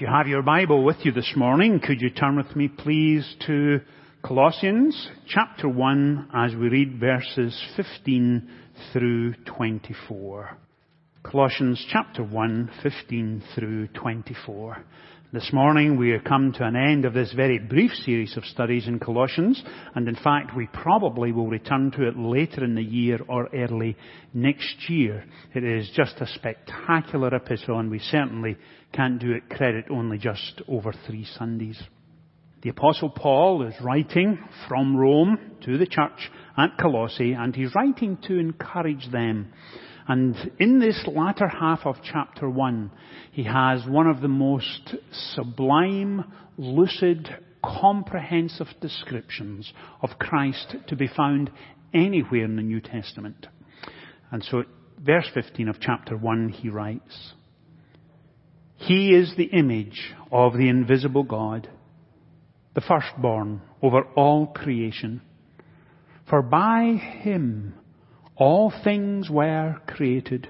If you have your Bible with you this morning, could you turn with me please to Colossians chapter 1 as we read verses 15 through 24. Colossians chapter 1, 15 through 24. This morning we have come to an end of this very brief series of studies in Colossians, and in fact we probably will return to it later in the year or early next year. It is just a spectacular epistle and we certainly can't do it credit only just over three Sundays. The apostle Paul is writing from Rome to the church at Colossae and he's writing to encourage them. And in this latter half of chapter one, he has one of the most sublime, lucid, comprehensive descriptions of Christ to be found anywhere in the New Testament. And so, verse 15 of chapter 1, he writes, he is the image of the invisible God, the firstborn over all creation. For by him all things were created,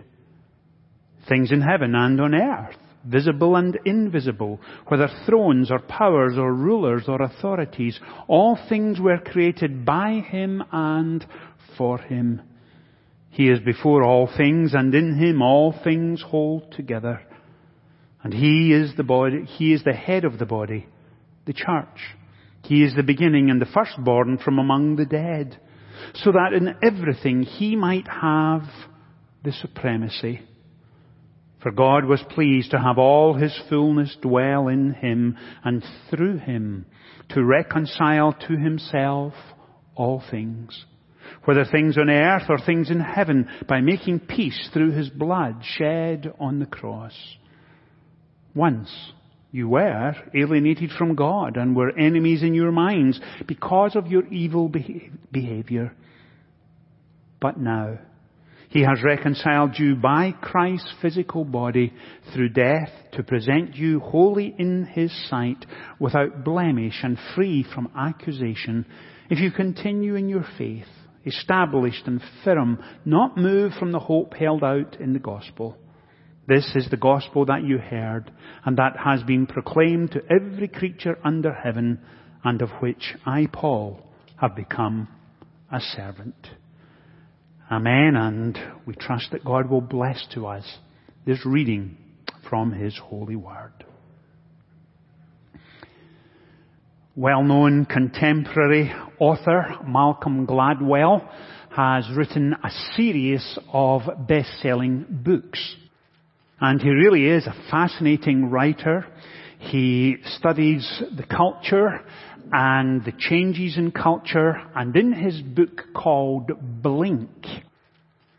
things in heaven and on earth, visible and invisible, whether thrones or powers or rulers or authorities, all things were created by him and for him. He is before all things and in him all things hold together. And he is the body, he is the head of the body, the church. He is the beginning and the firstborn from among the dead, so that in everything he might have the supremacy. For God was pleased to have all his fullness dwell in him and through him to reconcile to himself all things, whether things on earth or things in heaven, by making peace through his blood shed on the cross. Once you were alienated from God and were enemies in your minds because of your evil behavior. But now, He has reconciled you by Christ's physical body through death to present you holy in His sight without blemish and free from accusation if you continue in your faith, established and firm, not moved from the hope held out in the gospel. This is the gospel that you heard and that has been proclaimed to every creature under heaven and of which I, Paul, have become a servant. Amen. And we trust that God will bless to us this reading from His holy word. Well-known contemporary author Malcolm Gladwell has written a series of best-selling books. And he really is a fascinating writer. He studies the culture and the changes in culture. And in his book called Blink,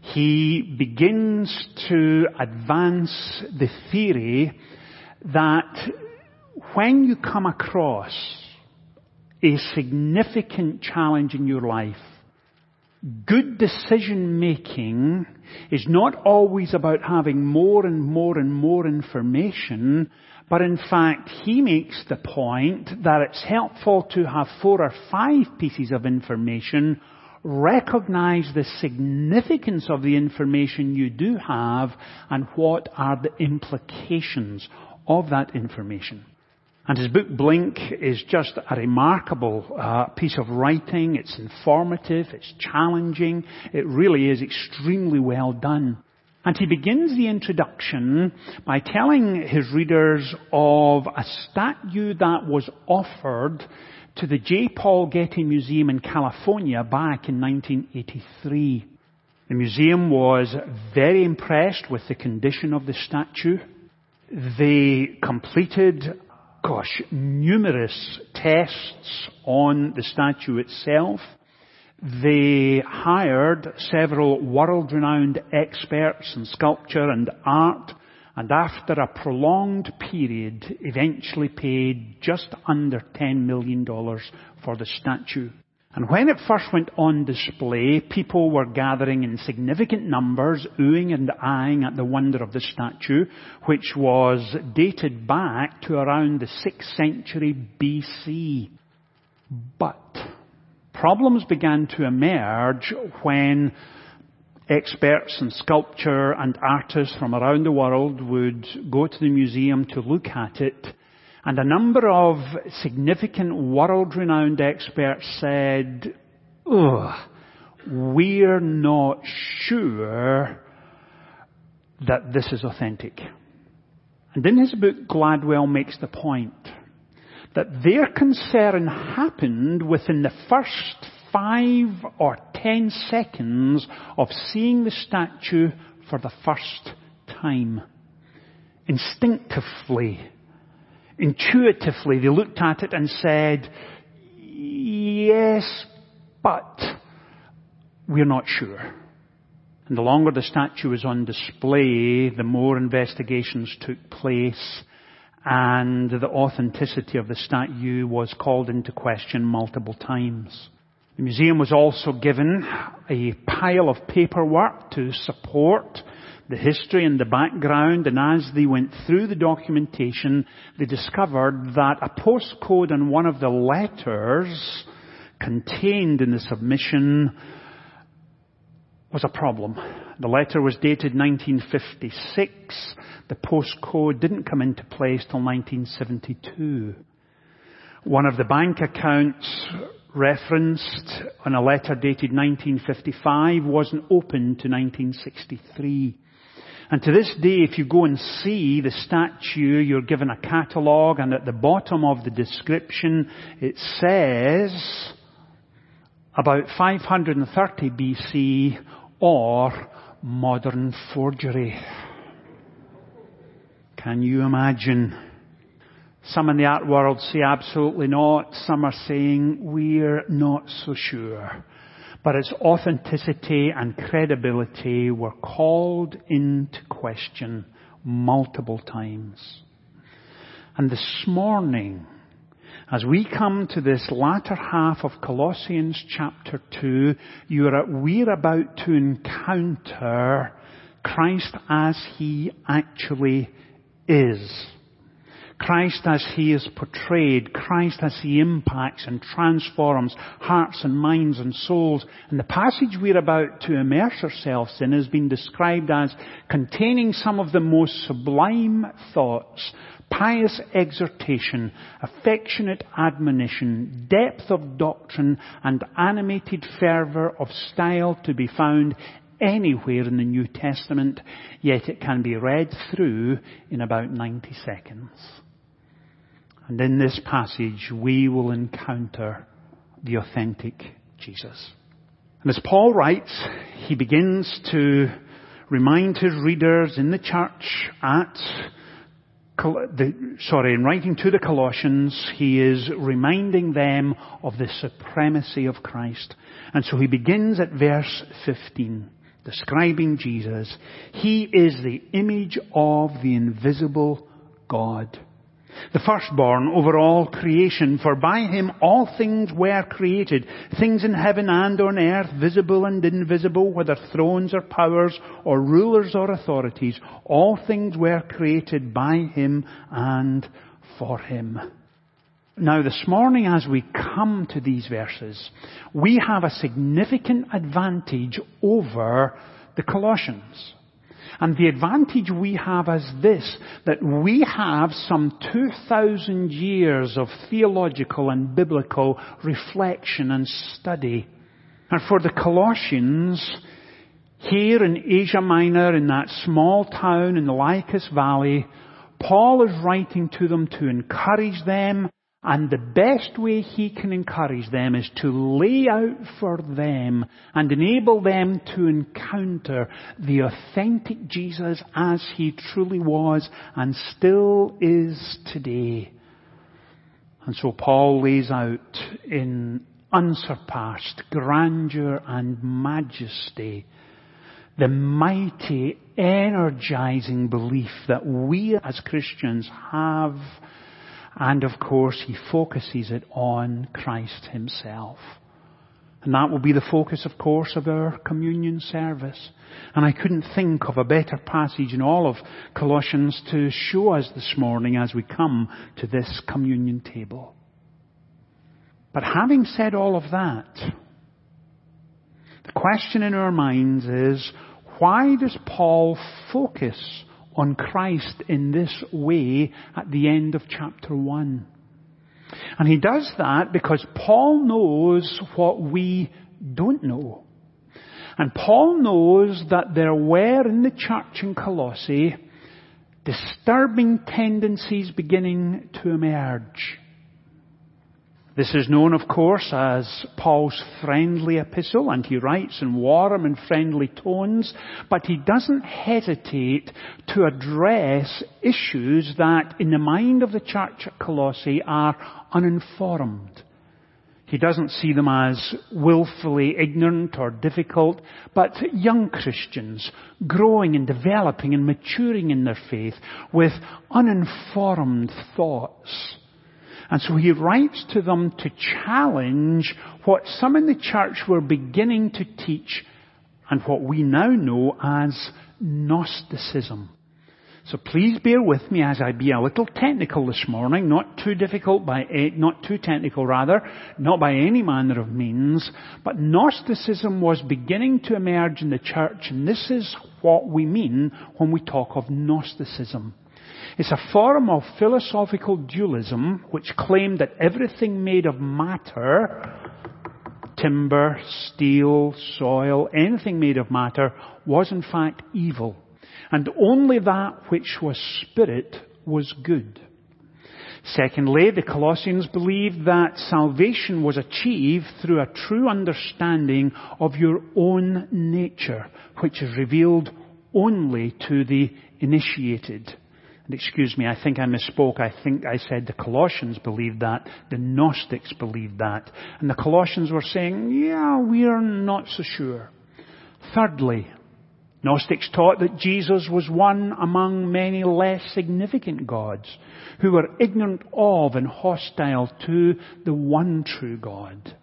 he begins to advance the theory that when you come across a significant challenge in your life, good decision making is not always about having more and more and more information, but in fact, he makes the point that it's helpful to have four or five pieces of information, recognize the significance of the information you do have, and what are the implications of that information. And his book Blink is just a remarkable uh, piece of writing. It's informative, it's challenging, it really is extremely well done. And he begins the introduction by telling his readers of a statue that was offered to the J. Paul Getty Museum in California back in 1983. The museum was very impressed with the condition of the statue. They completed gosh, numerous tests on the statue itself. They hired several world-renowned experts in sculpture and art, and after a prolonged period, eventually paid just under $10 million for the statue. And when it first went on display, people were gathering in significant numbers, oohing and eyeing at the wonder of the statue, which was dated back to around the 6th century BC. But problems began to emerge when experts in sculpture and artists from around the world would go to the museum to look at it And a number of significant world-renowned experts said, we're not sure that this is authentic. And in his book, Gladwell makes the point that their concern happened within the first five or ten seconds of seeing the statue for the first time. Instinctively, intuitively, they looked at it and said, yes, but we're not sure. And the longer the statue was on display, the more investigations took place and the authenticity of the statue was called into question multiple times. The museum was also given a pile of paperwork to support the history and the background, and as they went through the documentation, they discovered that a postcode on one of the letters contained in the submission was a problem. The letter was dated 1956. The postcode didn't come into place till 1972. One of the bank accounts referenced on a letter dated 1955 wasn't opened to 1963. And to this day, if you go and see the statue, you're given a catalogue and at the bottom of the description it says about 530 BC or modern forgery. Can you imagine? Some in the art world say absolutely not. Some are saying we're not so sure. But its authenticity and credibility were called into question multiple times. And this morning, as we come to this latter half of Colossians chapter 2, you are we're about to encounter Christ as He actually is. Christ as He is portrayed, Christ as He impacts and transforms hearts and minds and souls. And the passage we're about to immerse ourselves in has been described as containing some of the most sublime thoughts, pious exhortation, affectionate admonition, depth of doctrine, and animated fervour of style to be found anywhere in the New Testament, yet it can be read through in about 90 seconds. And in this passage, we will encounter the authentic Jesus. And as Paul writes, he begins to remind his readers in the church at the, sorry, in writing to the Colossians, he is reminding them of the supremacy of Christ. And so he begins at verse 15 describing Jesus. He is the image of the invisible God. The firstborn over all creation, for by him all things were created, things in heaven and on earth, visible and invisible, whether thrones or powers or rulers or authorities, all things were created by him and for him. Now this morning as we come to these verses, we have a significant advantage over the Colossians. And the advantage we have is this, that we have some 2,000 years of theological and biblical reflection and study. And for the Colossians, here in Asia Minor, in that small town in the Lycus Valley, Paul is writing to them to encourage them and the best way he can encourage them is to lay out for them and enable them to encounter the authentic Jesus as he truly was and still is today. And so Paul lays out in unsurpassed grandeur and majesty the mighty, energizing belief that we as Christians have and of course, he focuses it on Christ himself. And that will be the focus, of course, of our communion service. And I couldn't think of a better passage in all of Colossians to show us this morning as we come to this communion table. But having said all of that, the question in our minds is, why does Paul focus on Christ in this way at the end of chapter 1. And he does that because Paul knows what we don't know. And Paul knows that there were in the church in Colossae disturbing tendencies beginning to emerge. This is known, of course, as Paul's friendly epistle, and he writes in warm and friendly tones, but he doesn't hesitate to address issues that, in the mind of the church at Colossae, are uninformed. He doesn't see them as willfully ignorant or difficult, but young Christians growing and developing and maturing in their faith with uninformed thoughts. And so he writes to them to challenge what some in the church were beginning to teach and what we now know as Gnosticism. So please bear with me as I be a little technical this morning, not too difficult by, eh, not too technical rather, not by any manner of means, but Gnosticism was beginning to emerge in the church and this is what we mean when we talk of Gnosticism. It's a form of philosophical dualism which claimed that everything made of matter, timber, steel, soil, anything made of matter, was in fact evil. And only that which was spirit was good. Secondly, the Colossians believed that salvation was achieved through a true understanding of your own nature, which is revealed only to the initiated. And excuse me, I think I misspoke. I think I said the Colossians believed that. The Gnostics believed that. And the Colossians were saying, yeah, we're not so sure. Thirdly, Gnostics taught that Jesus was one among many less significant gods who were ignorant of and hostile to the one true God.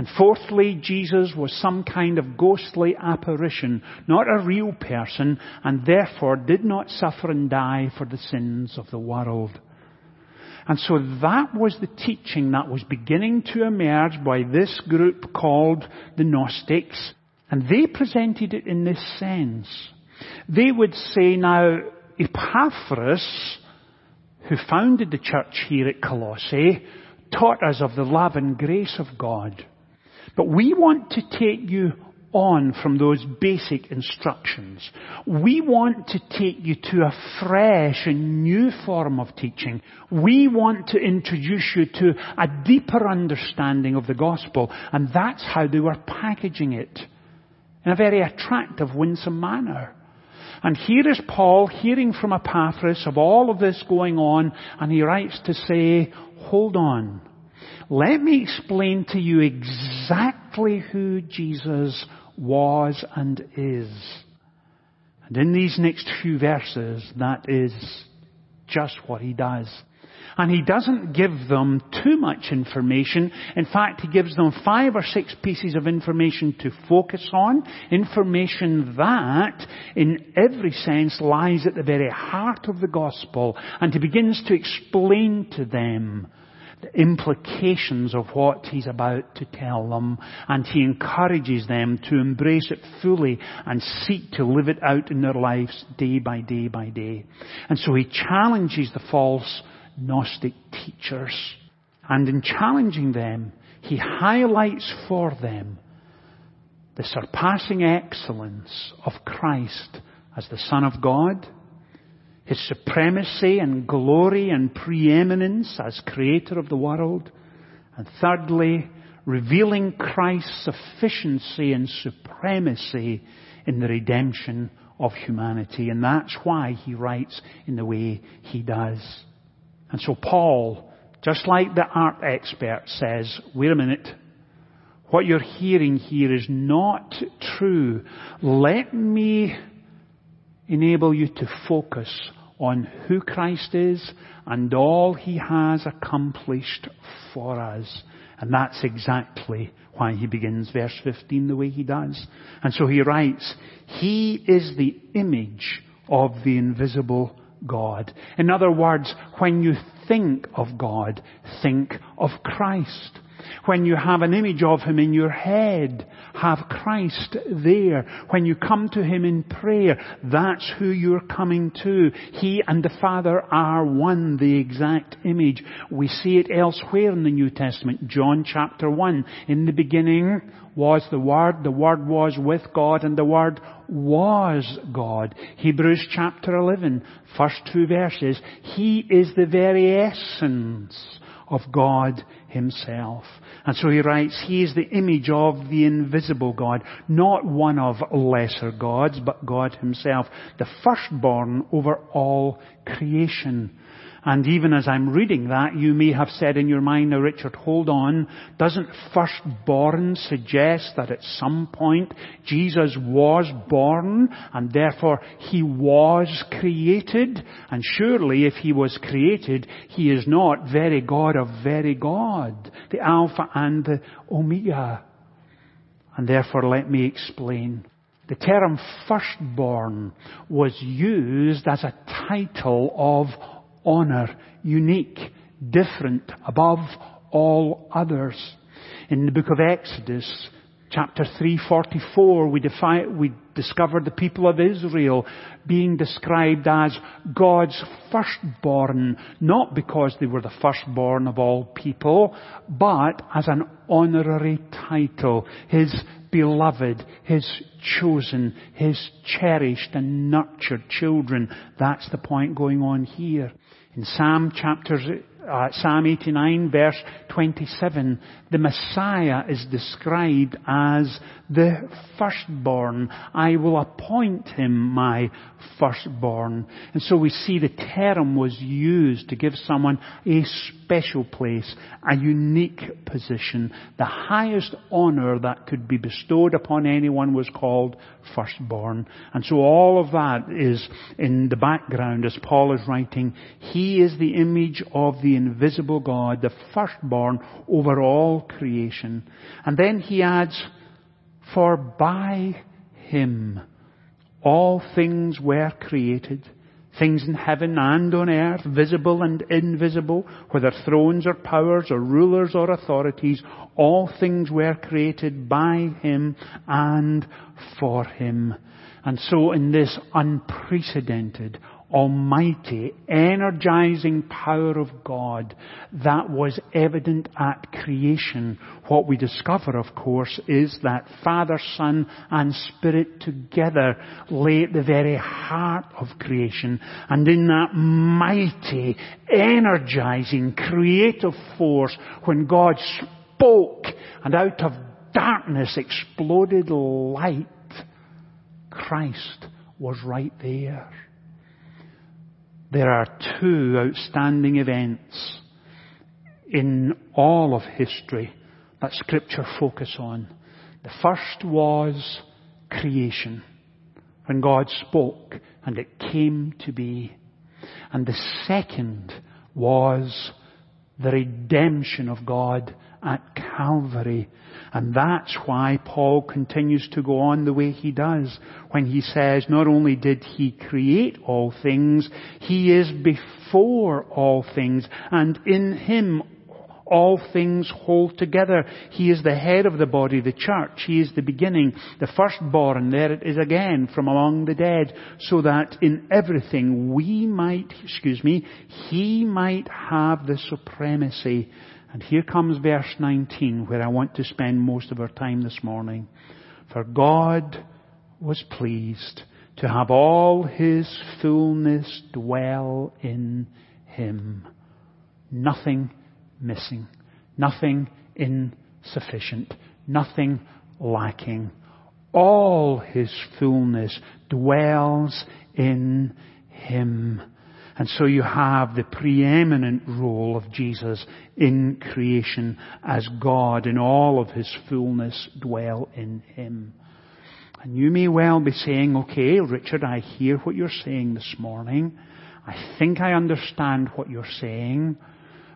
And fourthly, Jesus was some kind of ghostly apparition, not a real person, and therefore did not suffer and die for the sins of the world. And so that was the teaching that was beginning to emerge by this group called the Gnostics. And they presented it in this sense. They would say now, Epaphras, who founded the church here at Colossae, taught us of the love and grace of God. But we want to take you on from those basic instructions. We want to take you to a fresh and new form of teaching. We want to introduce you to a deeper understanding of the gospel. And that's how they were packaging it. In a very attractive, winsome manner. And here is Paul hearing from Epaphras of all of this going on, and he writes to say, hold on. Let me explain to you exactly who Jesus was and is. And in these next few verses, that is just what he does. And he doesn't give them too much information. In fact, he gives them five or six pieces of information to focus on. Information that, in every sense, lies at the very heart of the gospel. And he begins to explain to them the implications of what he's about to tell them, and he encourages them to embrace it fully and seek to live it out in their lives day by day by day. And so he challenges the false Gnostic teachers. And in challenging them, he highlights for them the surpassing excellence of Christ as the Son of God, his supremacy and glory and preeminence as creator of the world. And thirdly, revealing Christ's sufficiency and supremacy in the redemption of humanity. And that's why he writes in the way he does. And so Paul, just like the art expert says, wait a minute, what you're hearing here is not true. Let me enable you to focus on who Christ is and all He has accomplished for us. And that's exactly why he begins verse 15 the way he does. And so he writes, He is the image of the invisible God. In other words, when you think of God, think of Christ. When you have an image of Him in your head, have Christ there. When you come to Him in prayer, that's who you're coming to. He and the Father are one, the exact image. We see it elsewhere in the New Testament. John chapter 1. In the beginning was the Word, the Word was with God, and the Word was God. Hebrews chapter 11, first two verses. He is the very essence of God himself. And so he writes, He is the image of the invisible God, not one of lesser gods, but God himself, the firstborn over all creation. And even as I'm reading that, you may have said in your mind, now Richard, hold on, doesn't firstborn suggest that at some point Jesus was born and therefore he was created? And surely if he was created, he is not very God of very God, the Alpha and the Omega. And therefore let me explain. The term firstborn was used as a title of honor, unique, different, above all others. In the book of Exodus, chapter 344, we, define, we discover the people of Israel being described as God's firstborn, not because they were the firstborn of all people, but as an honorary title. His beloved, His chosen, His cherished and nurtured children. That's the point going on here. In Psalm chapters, uh, Psalm 89 verse 27, the Messiah is described as the firstborn. I will appoint him my firstborn. And so we see the term was used to give someone a special place, a unique position. The highest honor that could be bestowed upon anyone was called firstborn. And so all of that is in the background as Paul is writing. He is the image of the invisible God, the firstborn over all creation. And then he adds, for by him all things were created, things in heaven and on earth, visible and invisible, whether thrones or powers or rulers or authorities, all things were created by him and for him. And so in this unprecedented, almighty, energizing power of God that was evident at creation. What we discover, of course, is that Father, Son, and Spirit together lay at the very heart of creation. And in that mighty, energizing, creative force, when God spoke and out of darkness exploded light, Christ was right there there are two outstanding events in all of history that scripture focus on. The first was creation, when God spoke and it came to be. And the second was the redemption of God at Calvary. And that's why Paul continues to go on the way he does when he says not only did he create all things, he is before all things and in him all things hold together. He is the head of the body, the church. He is the beginning, the firstborn. There it is again from among the dead, so that in everything we might, excuse me, he might have the supremacy. And here comes verse 19 where I want to spend most of our time this morning. For God was pleased to have all His fullness dwell in Him. Nothing missing. Nothing insufficient. Nothing lacking. All His fullness dwells in Him. And so you have the preeminent role of Jesus in creation as God in all of His fullness dwell in Him. And you may well be saying, okay, Richard, I hear what you're saying this morning. I think I understand what you're saying.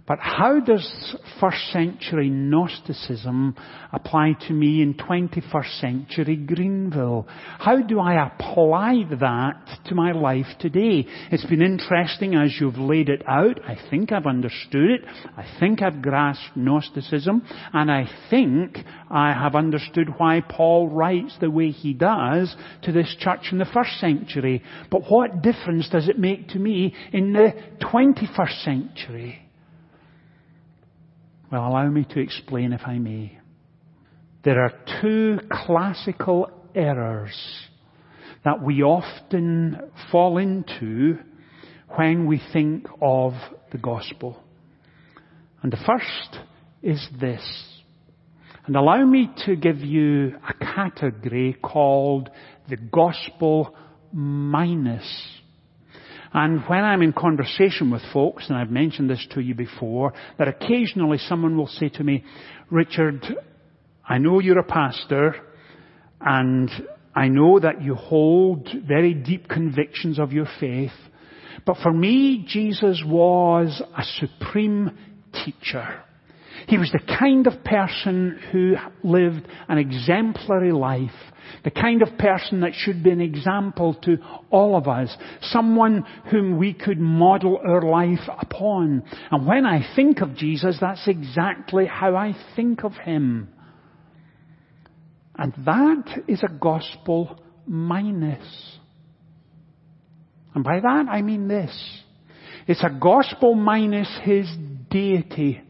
But how does first century Gnosticism apply to me in 21st century Greenville? How do I apply that to my life today? It's been interesting as you've laid it out. I think I've understood it. I think I've grasped Gnosticism. And I think I have understood why Paul writes the way he does to this church in the first century. But what difference does it make to me in the 21st century? Well, allow me to explain if I may. There are two classical errors that we often fall into when we think of the gospel. And the first is this. And allow me to give you a category called the gospel minus and when I'm in conversation with folks, and I've mentioned this to you before, that occasionally someone will say to me, Richard, I know you're a pastor, and I know that you hold very deep convictions of your faith, but for me, Jesus was a supreme teacher. He was the kind of person who lived an exemplary life. The kind of person that should be an example to all of us. Someone whom we could model our life upon. And when I think of Jesus, that's exactly how I think of Him. And that is a gospel minus. And by that I mean this. It's a gospel minus His deity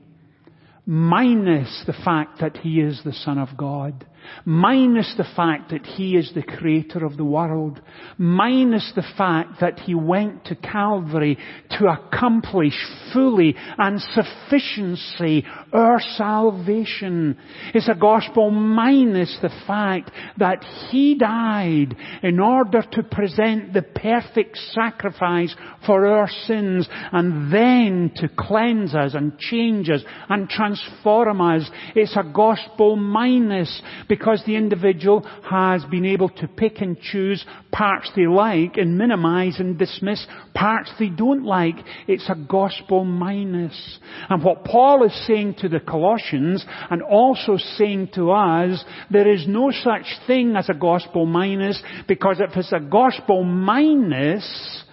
minus the fact that He is the Son of God, minus the fact that He is the Creator of the world, minus the fact that He went to Calvary to accomplish fully and sufficiency our salvation. It's a gospel minus the fact that He died in order to present the perfect sacrifice for our sins and then to cleanse us and change us and transform us. It's a gospel minus because the individual has been able to pick and choose parts they like and minimize and dismiss parts they don't like. It's a gospel minus. And what Paul is saying to the Colossians and also saying to us, there is no such thing as a gospel minus because if it's a gospel minus,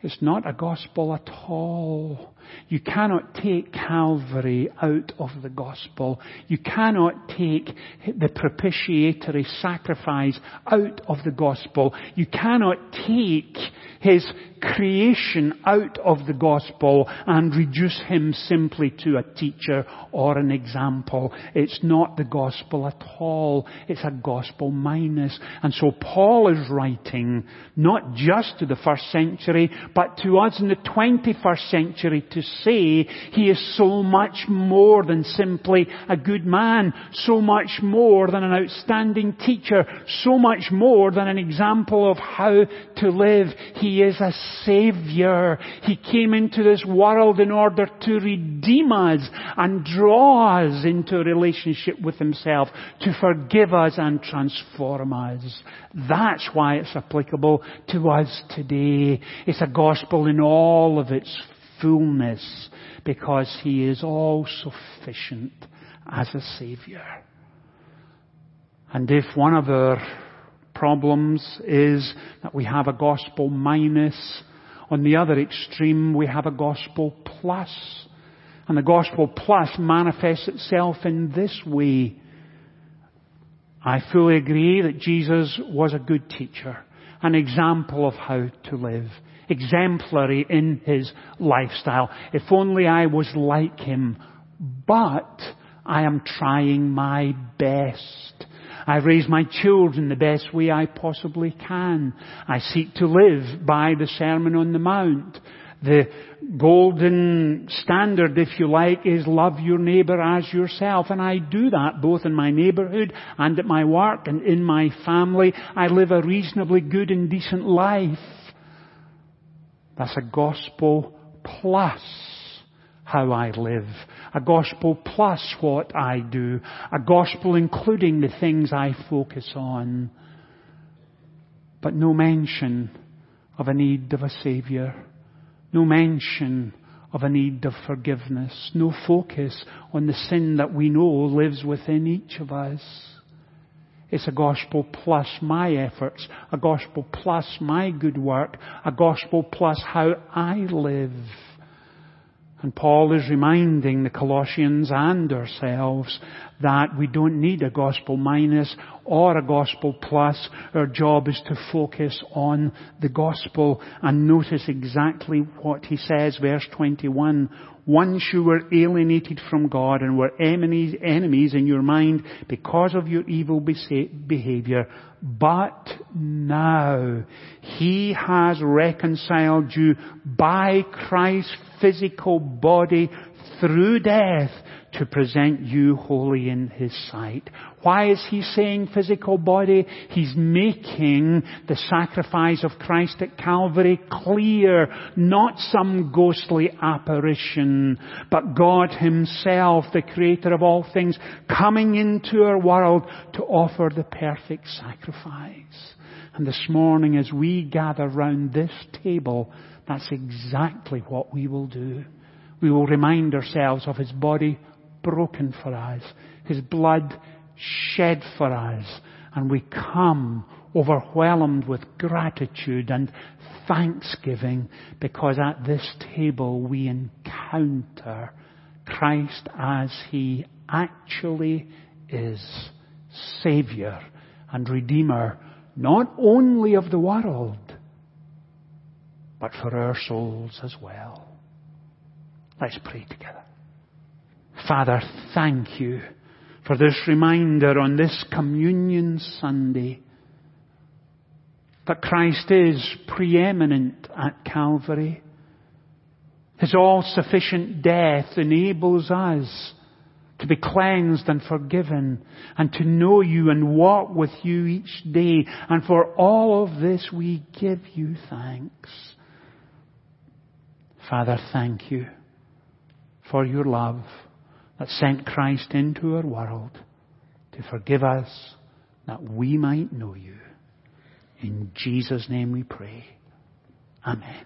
it's not a gospel at all. You cannot take Calvary out of the gospel. You cannot take the propitiatory sacrifice out of the gospel. You cannot take his creation out of the gospel and reduce him simply to a teacher or an example. It's not the gospel at all. It's a gospel minus. And so Paul is writing not just to the first century, but to us in the 21st century to say he is so much more than simply a good man, so much more than an outstanding teacher, so much more than an example of how to live. He is a Savior. He came into this world in order to redeem us and draw us into a relationship with Himself, to forgive us and transform us. That's why it's applicable to us today. It's a gospel in all of its fullness because He is all sufficient as a Savior. And if one of our problems is that we have a gospel minus, on the other extreme we have a gospel plus. And the gospel plus manifests itself in this way. I fully agree that Jesus was a good teacher, an example of how to live exemplary in his lifestyle. If only I was like him. But I am trying my best. I raise my children the best way I possibly can. I seek to live by the Sermon on the Mount. The golden standard, if you like, is love your neighbour as yourself. And I do that both in my neighbourhood and at my work and in my family. I live a reasonably good and decent life. That's a gospel plus how I live. A gospel plus what I do. A gospel including the things I focus on. But no mention of a need of a Saviour. No mention of a need of forgiveness, no focus on the sin that we know lives within each of us. It's a gospel plus my efforts, a gospel plus my good work, a gospel plus how I live. And Paul is reminding the Colossians and ourselves that we don't need a gospel minus or a gospel plus. Our job is to focus on the gospel and notice exactly what he says, verse 21. Once you were alienated from God and were enemies, in your mind because of your evil behavior, but now He has reconciled you by Christ's physical body through death to present you holy in His sight. Why is He saying physical body? He's making the sacrifice of Christ at Calvary clear, not some ghostly apparition, but God Himself, the Creator of all things, coming into our world to offer the perfect sacrifice. And this morning as we gather round this table, that's exactly what we will do. We will remind ourselves of His body broken for us, His blood shed for us, and we come overwhelmed with gratitude and thanksgiving because at this table we encounter Christ as He actually is Savior and Redeemer, not only of the world, but for our souls as well. Let's pray together. Father, thank you for this reminder on this Communion Sunday that Christ is preeminent at Calvary. His all-sufficient death enables us to be cleansed and forgiven and to know you and walk with you each day. And for all of this we give you thanks. Father, thank you for your love that sent Christ into our world to forgive us that we might know you. In Jesus' name we pray. Amen.